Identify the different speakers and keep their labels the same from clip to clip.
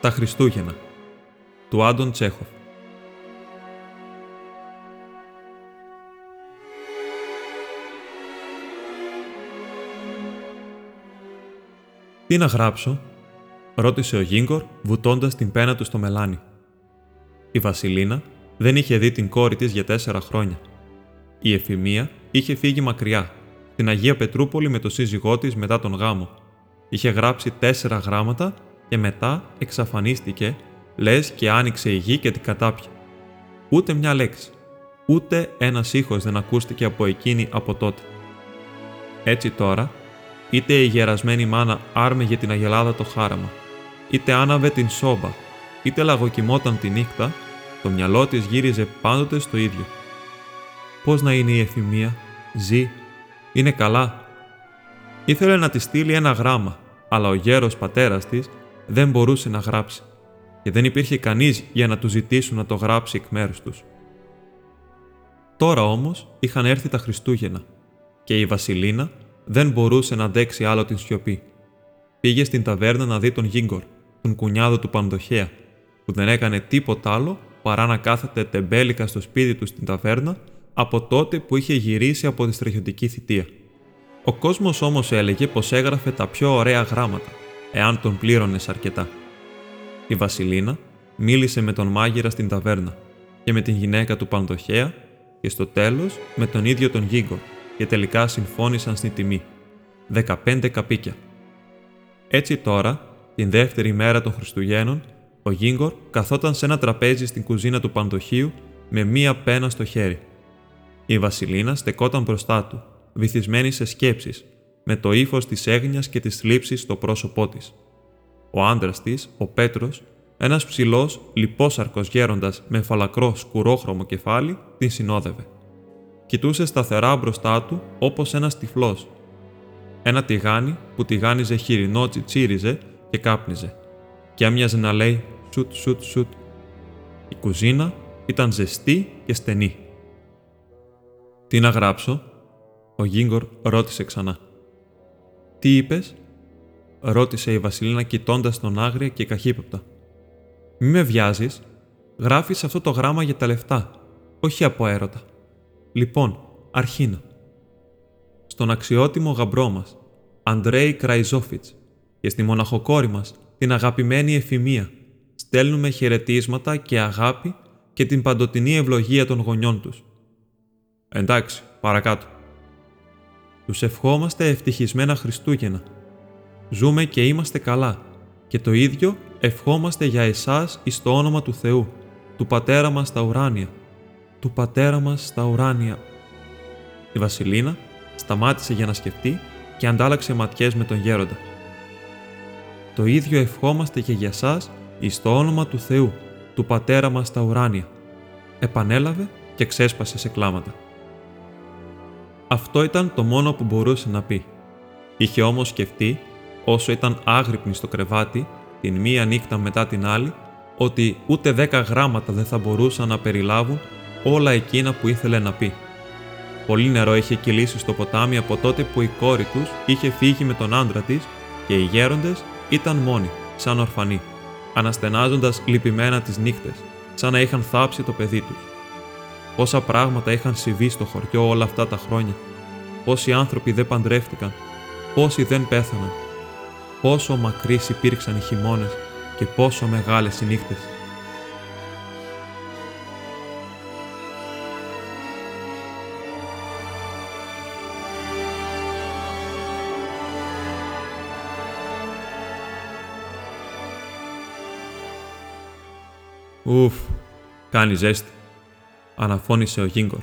Speaker 1: Τα Χριστούγεννα του Άντων Τσέχοφ Τι να γράψω, ρώτησε ο Γίγκορ βουτώντας την πένα του στο μελάνι. Η Βασιλίνα δεν είχε δει την κόρη της για τέσσερα χρόνια. Η Εφημία είχε φύγει μακριά, στην Αγία Πετρούπολη με το σύζυγό της μετά τον γάμο. Είχε γράψει τέσσερα γράμματα και μετά εξαφανίστηκε, λες και άνοιξε η γη και την κατάπια. Ούτε μια λέξη, ούτε ένας ήχος δεν ακούστηκε από εκείνη από τότε. Έτσι τώρα, είτε η γερασμένη μάνα άρμεγε την αγελάδα το χάραμα, είτε άναβε την σόμπα, είτε λαγοκοιμόταν τη νύχτα, το μυαλό της γύριζε πάντοτε στο ίδιο. Πώς να είναι η εφημεία, ζει, είναι καλά. Ήθελε να τη στείλει ένα γράμμα, αλλά ο γέρος πατέρας της δεν μπορούσε να γράψει και δεν υπήρχε κανείς για να του ζητήσουν να το γράψει εκ μέρους τους. Τώρα όμως είχαν έρθει τα Χριστούγεννα και η Βασιλίνα δεν μπορούσε να αντέξει άλλο την σιωπή. Πήγε στην ταβέρνα να δει τον Γίγκορ, τον κουνιάδο του Πανδοχέα, που δεν έκανε τίποτα άλλο παρά να κάθεται τεμπέλικα στο σπίτι του στην ταβέρνα από τότε που είχε γυρίσει από τη στρατιωτική θητεία. Ο κόσμος όμως έλεγε πως έγραφε τα πιο ωραία γράμματα, εάν τον πλήρωνες αρκετά. Η Βασιλίνα μίλησε με τον μάγειρα στην ταβέρνα και με την γυναίκα του Πανδοχέα και στο τέλος με τον ίδιο τον Γίγκο και τελικά συμφώνησαν στην τιμή. 15 καπίκια. Έτσι τώρα, την δεύτερη μέρα των Χριστουγέννων, ο Γίγκορ καθόταν σε ένα τραπέζι στην κουζίνα του Πανδοχείου με μία πένα στο χέρι. Η Βασιλίνα στεκόταν μπροστά του, βυθισμένη σε σκέψεις, με το ύφος της έγνοιας και της θλίψης στο πρόσωπό της. Ο άντρας της, ο Πέτρος, ένας ψηλός, λιπόσαρκο γέροντας με φαλακρό σκουρόχρωμο κεφάλι, την συνόδευε. Κοιτούσε σταθερά μπροστά του όπως ένας τυφλός. Ένα τηγάνι που τηγάνιζε χοιρινό τσίριζε και κάπνιζε, και άμοιαζε να λέει σουτ σουτ σουτ. Η κουζίνα ήταν ζεστή και στενή. «Τι να γράψω» ο Γίγκορ ρώτησε ξανά. «Τι είπες» ρώτησε η Βασιλίνα κοιτώντας τον άγρια και καχύποπτα. «Μη με βιάζεις, γράφεις αυτό το γράμμα για τα λεφτά, όχι από έρωτα. Λοιπόν, αρχίνα. Στον αξιότιμο γαμπρό μας, Αντρέι Κραϊζόφιτς, και στη μοναχοκόρη μας, την αγαπημένη Εφημία, στέλνουμε χαιρετίσματα και αγάπη και την παντοτινή ευλογία των γονιών τους. Εντάξει, παρακάτω. Τους ευχόμαστε ευτυχισμένα Χριστούγεννα. Ζούμε και είμαστε καλά. Και το ίδιο ευχόμαστε για εσάς εις το όνομα του Θεού, του Πατέρα μας στα ουράνια. Του Πατέρα μας στα ουράνια. Η Βασιλίνα σταμάτησε για να σκεφτεί και αντάλλαξε ματιές με τον γέροντα. Το ίδιο ευχόμαστε και για σας εις το όνομα του Θεού, του Πατέρα μας στα ουράνια. Επανέλαβε και ξέσπασε σε κλάματα. Αυτό ήταν το μόνο που μπορούσε να πει. Είχε όμως σκεφτεί, όσο ήταν άγρυπνη στο κρεβάτι, την μία νύχτα μετά την άλλη, ότι ούτε δέκα γράμματα δεν θα μπορούσαν να περιλάβουν όλα εκείνα που ήθελε να πει. Πολύ νερό είχε κυλήσει στο ποτάμι από τότε που η κόρη τους είχε φύγει με τον άντρα της και οι γέροντες ήταν μόνοι, σαν ορφανοί, αναστενάζοντας λυπημένα τις νύχτες, σαν να είχαν θάψει το παιδί τους. Πόσα πράγματα είχαν συμβεί στο χωριό όλα αυτά τα χρόνια. Πόσοι άνθρωποι δεν παντρεύτηκαν. Πόσοι δεν πέθαναν. Πόσο μακρύς υπήρξαν οι χειμώνες και πόσο μεγάλες οι νύχτες. Ουφ, κάνει ζέστη αναφώνησε ο Γίγκορ,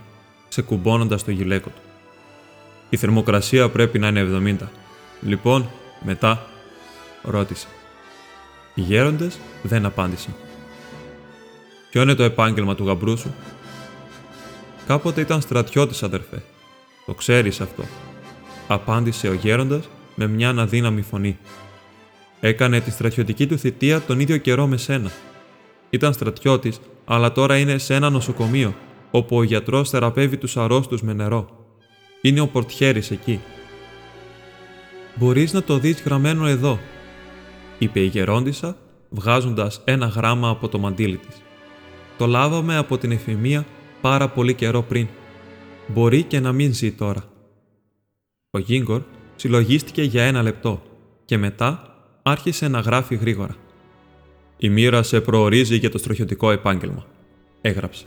Speaker 1: ξεκουμπώνοντας το γυλαίκο του. Η θερμοκρασία πρέπει να είναι 70. Λοιπόν, μετά, ρώτησε. Οι γέροντες δεν απάντησαν. Ποιο είναι το επάγγελμα του γαμπρού σου; Κάποτε ήταν στρατιώτης, αδερφέ. Το ξέρεις αυτό. Απάντησε ο γέροντας με μια αδύναμη φωνή. Έκανε τη στρατιωτική του θητεία τον ίδιο καιρό με σένα. Ήταν στρατιώτης, αλλά τώρα είναι σε ένα νοσοκομείο όπου ο γιατρός θεραπεύει τους αρρώστους με νερό. Είναι ο πορτιέρης εκεί. «Μπορείς να το δεις γραμμένο εδώ», είπε η γερόντισα, βγάζοντας ένα γράμμα από το μαντίλι της. «Το λάβαμε από την εφημεία πάρα πολύ καιρό πριν. Μπορεί και να μην ζει τώρα». Ο Γίγκορ συλλογίστηκε για ένα λεπτό και μετά άρχισε να γράφει γρήγορα. «Η μοίρα σε προορίζει για το στροχιωτικό επάγγελμα», έγραψε.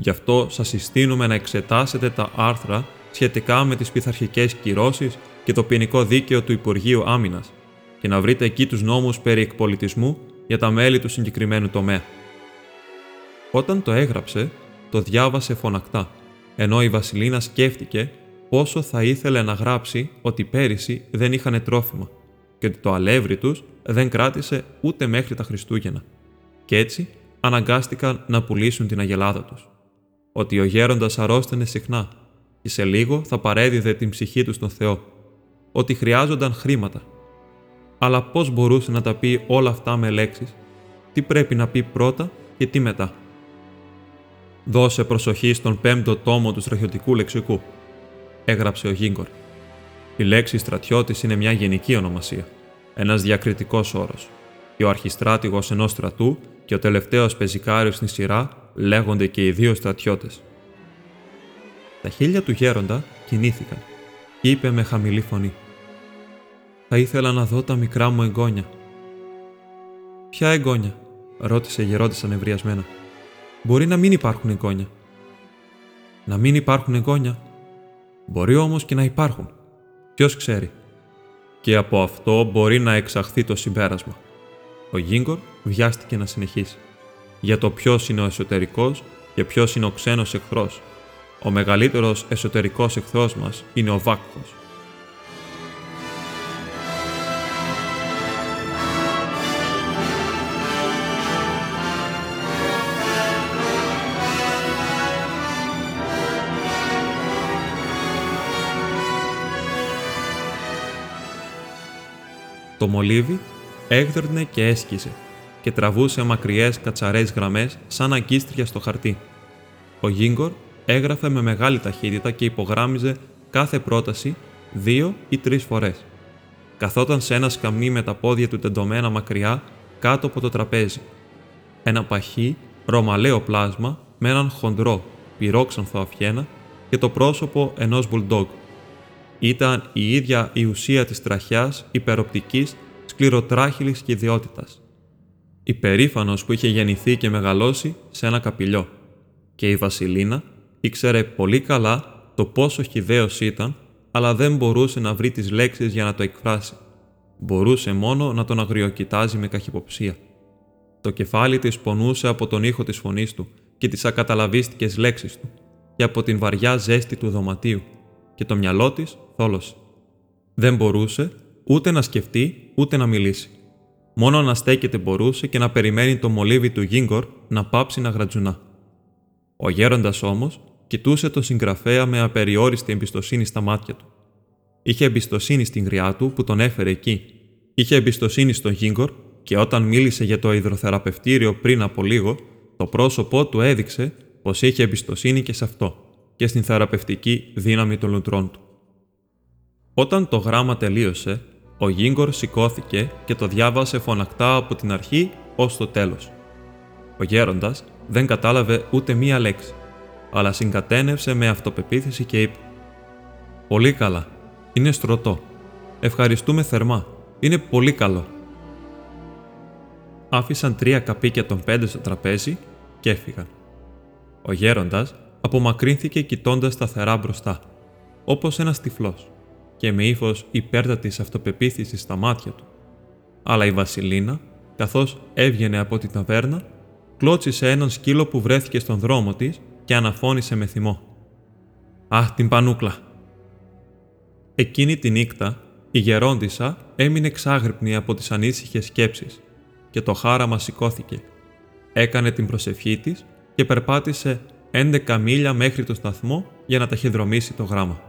Speaker 1: «Γι' αυτό σας συστήνουμε να εξετάσετε τα άρθρα σχετικά με τις πειθαρχικές κυρώσεις και το ποινικό δίκαιο του Υπουργείου Άμυνας και να βρείτε εκεί τους νόμους περί εκπολιτισμού για τα μέλη του συγκεκριμένου τομέα. Όταν το έγραψε, το διάβασε φωνακτά, ενώ η Βασιλίνα σκέφτηκε πόσο θα ήθελε να γράψει ότι πέρυσι δεν είχαν τρόφιμα και ότι το αλεύρι τους δεν κράτησε ούτε μέχρι τα Χριστούγεννα. Και έτσι αναγκάστηκαν να πουλήσουν την αγελάδα τους. Ότι ο γέροντας αρρώστενε συχνά και σε λίγο θα παρέδιδε την ψυχή του στον Θεό. Ότι χρειάζονταν χρήματα αλλά πώς μπορούσε να τα πει όλα αυτά με λέξεις, τι πρέπει να πει πρώτα και τι μετά; «Δώσε προσοχή στον πέμπτο τόμο του στρατιωτικού λεξικού», έγραψε ο Γίγκορ. Η λέξη στρατιώτης είναι μια γενική ονομασία, ένας διακριτικός όρος, και ο αρχιστράτηγος ενός στρατού και ο τελευταίος πεζικάριος στην σειρά λέγονται και οι δύο στρατιώτες. Τα χείλια του γέροντα κινήθηκαν και είπε με χαμηλή φωνή θα ήθελα να δω τα μικρά μου εγγόνια. Ποια εγγόνια, ρώτησε γερόντισα ανεβριασμένα. Μπορεί να μην υπάρχουν εγγόνια. Να μην υπάρχουν εγγόνια. Μπορεί όμως και να υπάρχουν. Ποιος ξέρει. Και από αυτό μπορεί να εξαχθεί το συμπέρασμα. Ο Γίγκορ βιάστηκε να συνεχίσει. Για το ποιος είναι ο εσωτερικός και ποιος είναι ο ξένος εχθρός. Ο μεγαλύτερος εσωτερικός εχθρός μας είναι ο Βάκχος. Το μολύβι έγδερνε και έσκησε και τραβούσε μακριές κατσαρές γραμμές σαν αγκίστρια στο χαρτί. Ο Γίγκορ έγραφε με μεγάλη ταχύτητα και υπογράμμιζε κάθε πρόταση δύο ή τρεις φορές. Καθόταν σε ένα σκαμνί με τα πόδια του τεντωμένα μακριά κάτω από το τραπέζι. Ένα παχύ, ρωμαλαίο πλάσμα με έναν χοντρό, πυρόξανθο αφιένα και το πρόσωπο ενός μπουλντόγκ ήταν η ίδια η ουσία της τραχιάς υπεροπτικής σκληροτράχυλης και ιδιότητας. Υπερήφανος που είχε γεννηθεί και μεγαλώσει σε ένα καπηλιό. Και η Βασιλίνα ήξερε πολύ καλά το πόσο χιδαίος ήταν, αλλά δεν μπορούσε να βρει τις λέξεις για να το εκφράσει. Μπορούσε μόνο να τον αγριοκοιτάζει με καχυποψία. Το κεφάλι της πονούσε από τον ήχο της φωνής του και τις ακαταλαβίστικες λέξεις του και από την βαριά ζέστη του δωματίου και το μυαλό της θόλωσε. Δεν μπορούσε ούτε να σκεφτεί ούτε να μιλήσει. Μόνο να στέκεται μπορούσε και να περιμένει το μολύβι του Γίγκορ να πάψει να γρατζουνά. Ο γέροντας όμως κοιτούσε τον συγγραφέα με απεριόριστη εμπιστοσύνη στα μάτια του. Είχε εμπιστοσύνη στην γριά του που τον έφερε εκεί. Είχε εμπιστοσύνη στον Γίγκορ και όταν μίλησε για το υδροθεραπευτήριο πριν από λίγο, το πρόσωπό του έδειξε πως είχε εμπιστοσύνη και σε αυτό και στην θεραπευτική δύναμη των λουτρών του. Όταν το γράμμα τελείωσε, ο Γίγκορ σηκώθηκε και το διάβασε φωνακτά από την αρχή ως το τέλος. Ο γέροντας δεν κατάλαβε ούτε μία λέξη, αλλά συγκατένευσε με αυτοπεποίθηση και είπε «Πολύ καλά. Είναι στρωτό. Ευχαριστούμε θερμά. Είναι πολύ καλό». Άφησαν τρία καπίκια των πέντε στο τραπέζι και έφυγαν. Ο γέροντας απομακρύνθηκε κοιτώντας σταθερά μπροστά, όπως ένας τυφλός και με ύφος υπέρτατη αυτοπεποίθησης στα μάτια του. Αλλά η Βασιλίνα, καθώς έβγαινε από την ταβέρνα, κλώτσισε έναν σκύλο που βρέθηκε στον δρόμο της και αναφώνησε με θυμό. «Αχ, την πανούκλα!» Εκείνη τη νύχτα, η γερόντισα έμεινε εξάγρυπνη από τις ανήσυχες σκέψεις και το χάραμα σηκώθηκε. Έκανε την προσευχή της και περπάτησε 11 μίλια μέχρι το σταθμό για να ταχυδρομήσει το γράμμα.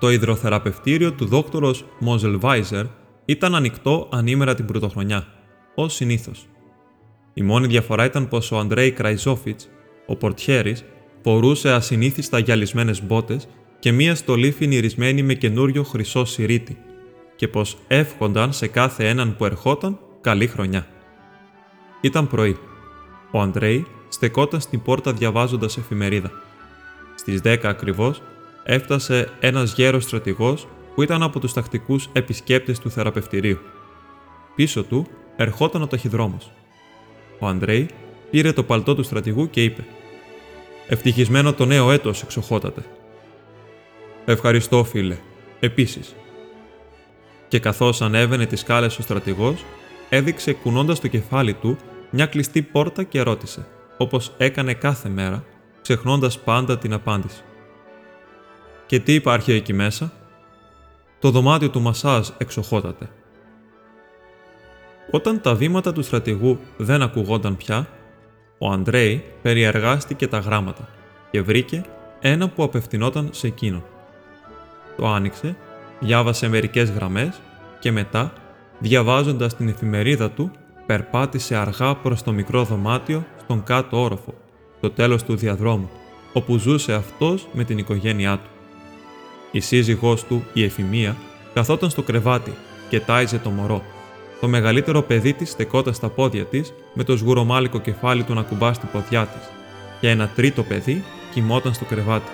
Speaker 1: Το υδροθεραπευτήριο του δόκτωρος Μόζελ Βάιζερ ήταν ανοιχτό ανήμερα την πρωτοχρονιά, ως συνήθως. Η μόνη διαφορά ήταν πως ο Αντρέι Κραϊζόφιτς, ο πορτιέρης, φορούσε ασυνήθιστα γυαλισμένες μπότες και μία στολή φινιρισμένη με καινούριο χρυσό σιρήτη, και πως εύχονταν σε κάθε έναν που ερχόταν καλή χρονιά. Ήταν πρωί. Ο Αντρέι στεκόταν στην πόρτα διαβάζοντας εφημερίδα. Στις 10 ακριβώς έφτασε ένας γέρος στρατηγός που ήταν από τους τακτικούς επισκέπτες του θεραπευτηρίου. Πίσω του ερχόταν ο ταχυδρόμος. Ο Αντρέι πήρε το παλτό του στρατηγού και είπε: Ευτυχισμένο το νέο έτος, εξοχότατε. Ευχαριστώ, φίλε. Επίσης. Και καθώς ανέβαινε τις σκάλες ο στρατηγός, έδειξε κουνώντας το κεφάλι του μια κλειστή πόρτα και ρώτησε, όπως έκανε κάθε μέρα, ξεχνώντας πάντα την απάντηση. Και τι υπάρχει εκεί μέσα; Το δωμάτιο του μασάζ εξοχότατε. Όταν τα βήματα του στρατηγού δεν ακουγόνταν πια, ο Αντρέι περιεργάστηκε τα γράμματα και βρήκε ένα που απευθυνόταν σε εκείνον. Το άνοιξε, διάβασε μερικές γραμμές και μετά, διαβάζοντας την εφημερίδα του, περπάτησε αργά προς το μικρό δωμάτιο στον κάτω όροφο, το τέλος του διαδρόμου, όπου ζούσε αυτός με την οικογένειά του. Η σύζυγός του, η Εφημία, καθόταν στο κρεβάτι και τάιζε το μωρό. Το μεγαλύτερο παιδί της στεκόταν στα πόδια της με το σγουρομάλικο κεφάλι του να κουμπά στην ποδιά της και ένα τρίτο παιδί κοιμόταν στο κρεβάτι.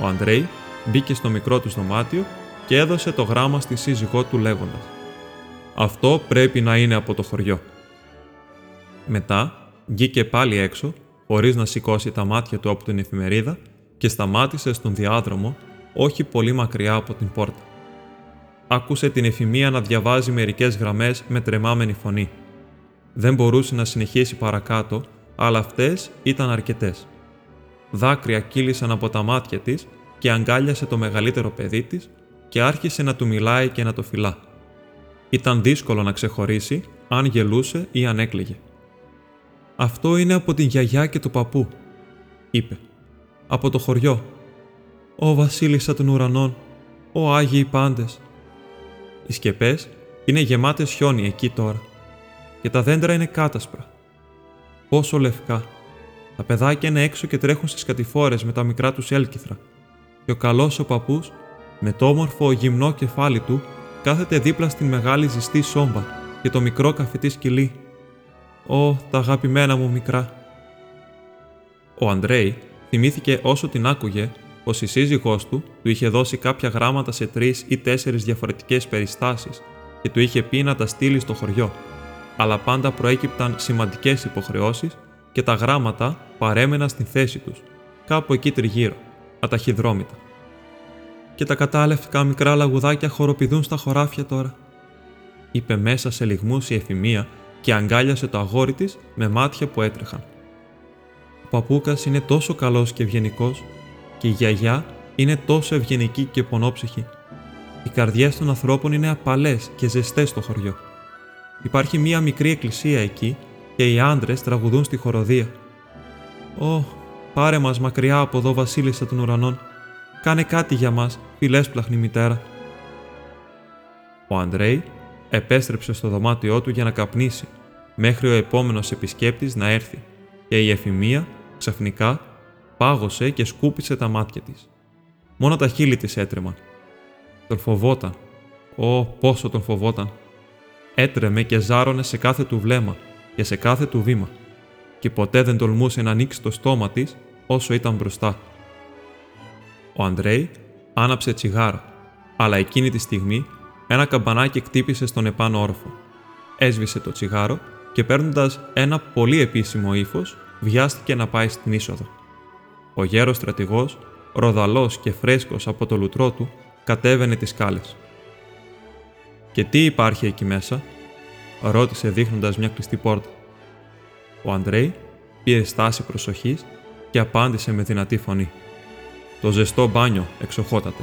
Speaker 1: Ο Αντρέι μπήκε στο μικρό του δωμάτιο και έδωσε το γράμμα στη σύζυγό του λέγοντας «Αυτό πρέπει να είναι από το χωριό». Μετά βγήκε πάλι έξω, χωρίς να σηκώσει τα μάτια του από την εφημερίδα και σταμάτησε στον διάδρομο, όχι πολύ μακριά από την πόρτα. Άκουσε την εφημεία να διαβάζει μερικές γραμμές με τρεμάμενη φωνή. Δεν μπορούσε να συνεχίσει παρακάτω, αλλά αυτές ήταν αρκετές. Δάκρυα κύλησαν από τα μάτια της και αγκάλιασε το μεγαλύτερο παιδί της και άρχισε να του μιλάει και να το φυλά. Ήταν δύσκολο να ξεχωρίσει αν γελούσε ή αν έκλαιγε. «Αυτό είναι από την γιαγιά και του παππού», είπε. «Από το χωριό. Ω βασίλισσα των ουρανών, ω Άγιοι πάντες». Οι σκεπές είναι γεμάτες χιόνι εκεί τώρα και τα δέντρα είναι κάτασπρα. Πόσο λευκά. Τα παιδάκια είναι έξω και τρέχουν στις κατηφόρες με τα μικρά τους έλκυθρα και ο καλός ο παππούς με το όμορφο γυμνό κεφάλι του κάθεται δίπλα στην μεγάλη ζεστή σόμπα και το μικρό καφετή σκυλί. Ω, τα αγαπημένα μου μικρά. Ο Αντρέι θυμήθηκε όσο την άκουγε πως η σύζυγός του του είχε δώσει κάποια γράμματα σε τρεις ή τέσσερις διαφορετικές περιστάσεις και του είχε πει να τα στείλει στο χωριό, αλλά πάντα προέκυπταν σημαντικές υποχρεώσεις και τα γράμματα παρέμεναν στη θέση τους, κάπου εκεί τριγύρω, αταχυδρόμητα και τα κατάλευκα μικρά λαγουδάκια χοροπηδούν στα χωράφια τώρα. Είπε μέσα σε λιγμούς η εφημεία και αγκάλιασε το αγόρι της με μάτια που έτρεχαν. Ο παππούκας είναι τόσο καλός και ευγενικός και η γιαγιά είναι τόσο ευγενική και πονόψυχη. Οι καρδιές των ανθρώπων είναι απαλές και ζεστές στο χωριό. Υπάρχει μία μικρή εκκλησία εκεί και οι άντρες τραγουδούν στη χοροδία. «Ω, πάρε μας μακριά από εδώ βασίλισσα των ουρανών», Κάνε κάτι για μας, φιλέσπλαχνη μητέρα. Ο Αντρέι επέστρεψε στο δωμάτιό του για να καπνίσει, μέχρι ο επόμενος επισκέπτης να έρθει και η εφημεία, ξαφνικά, πάγωσε και σκούπισε τα μάτια της. Μόνο τα χείλη της έτρεμαν. Τον φοβόταν. Ω, πόσο τον φοβόταν. Έτρεμε και ζάρωνε σε κάθε του βλέμμα και σε κάθε του βήμα και ποτέ δεν τολμούσε να ανοίξει το στόμα της όσο ήταν μπροστά. Ο Αντρέι άναψε τσιγάρο, αλλά εκείνη τη στιγμή ένα καμπανάκι κτύπησε στον επάνω όροφο. Έσβησε το τσιγάρο και παίρνοντας ένα πολύ επίσημο ύφος, βιάστηκε να πάει στην είσοδο. Ο γέρος στρατηγός, ροδαλός και φρέσκος από το λουτρό του, κατέβαινε τις σκάλες. Και τι υπάρχει εκεί μέσα, ρώτησε δείχνοντας μια κλειστή πόρτα. Ο Αντρέι πήρε στάση προσοχής και απάντησε με δυνατή φωνή. Το ζεστό μπάνιο εξοχότατε.